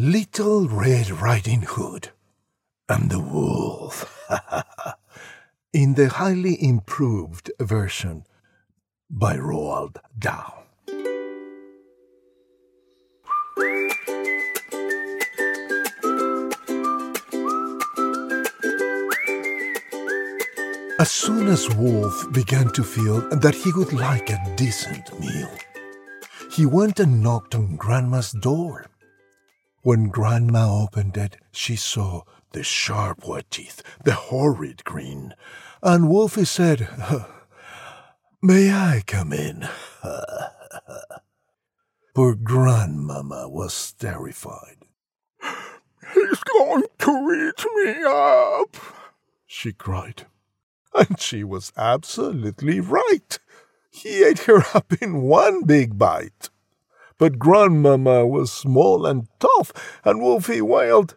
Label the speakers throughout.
Speaker 1: Little Red Riding Hood and the Wolf. In the highly improved version by Roald Dahl. As soon as Wolf began to feel that he would like a decent meal, he went and knocked on Grandma's door. When Grandma opened it, she saw the sharp white teeth, the horrid grin, and Wolfie said, May I come in? Poor Grandmama was terrified.
Speaker 2: He's going to eat me up,
Speaker 1: she cried. And she was absolutely right. He ate her up in one big bite. But Grandmama was small and tough, and Wolfie wailed,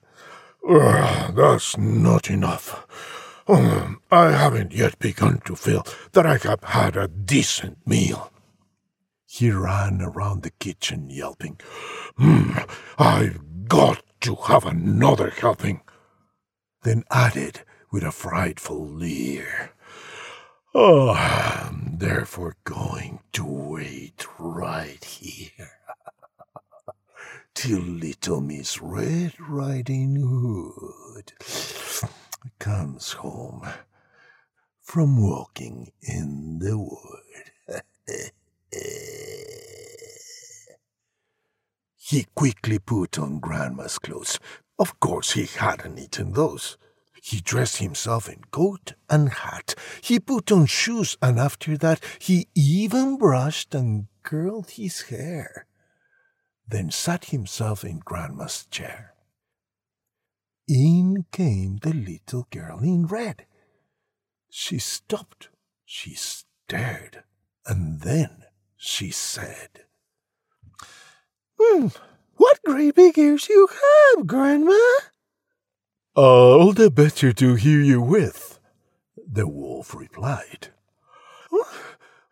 Speaker 2: That's not enough. Oh, I haven't yet begun to feel that I have had a decent meal.
Speaker 1: He ran around the kitchen yelping,
Speaker 2: mm, I've got to have another helping.
Speaker 1: Then added with a frightful leer, Oh, I'm therefore going to wait right here little Miss Red Riding Hood comes home from walking in the wood. he quickly put on Grandma's clothes. Of course, he hadn't eaten those. He dressed himself in coat and hat. He put on shoes, and after that, he even brushed and curled his hair. Then sat himself in Grandma's chair. In came the little girl in red. She stopped, she stared, and then she said,
Speaker 3: Hmm, what great big ears you have, Grandma!
Speaker 1: All the better to hear you with, the wolf replied.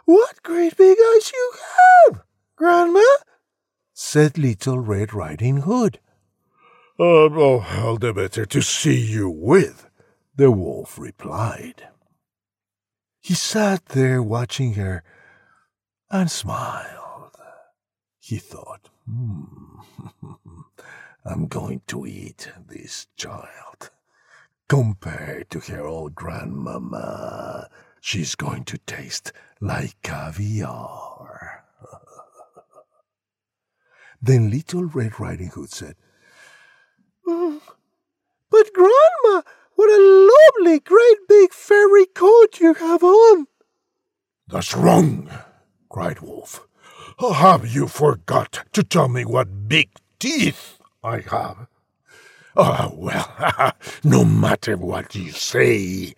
Speaker 3: What great big eyes you have, Grandma,
Speaker 1: said Little Red Riding Hood.
Speaker 2: Uh, oh, all the better to see you with, the wolf replied.
Speaker 1: He sat there watching her and smiled. He thought, hmm, I'm going to eat this child. Compared to her old grandmama, she's going to taste like caviar. Then Little Red Riding Hood said,
Speaker 3: mm, But, Grandma, what a lovely, great big furry coat you have on!
Speaker 2: That's wrong, cried Wolf. Have you forgot to tell me what big teeth I have. Oh, well, no matter what you say,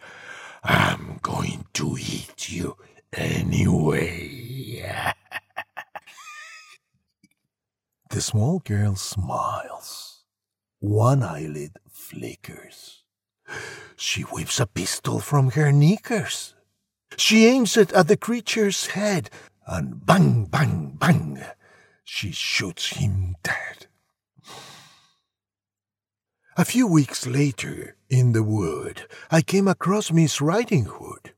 Speaker 2: I'm going to eat you anyway.
Speaker 1: The small girl smiles. One eyelid flickers. She whips a pistol from her knickers. She aims it at the creature's head, and bang, bang, bang, she shoots him dead. A few weeks later, in the wood, I came across Miss Riding Hood.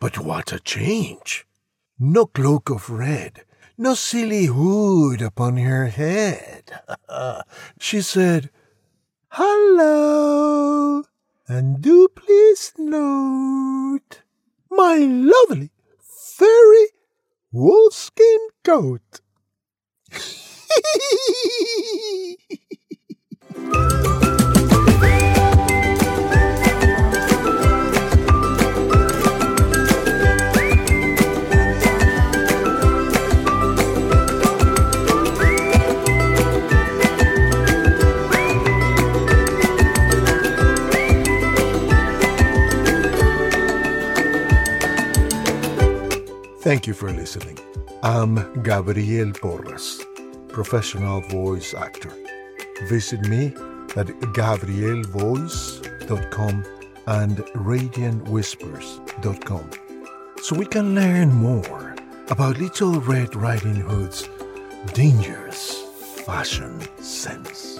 Speaker 1: But what a change! No cloak of red, no silly hood upon her head. she said, Hello, and do please note my lovely furry wolfskin coat. Thank you for listening. I'm Gabriel Porras, professional voice actor. Visit me at gabrielvoice.com and radiantwhispers.com so we can learn more about Little Red Riding Hood's dangerous fashion sense.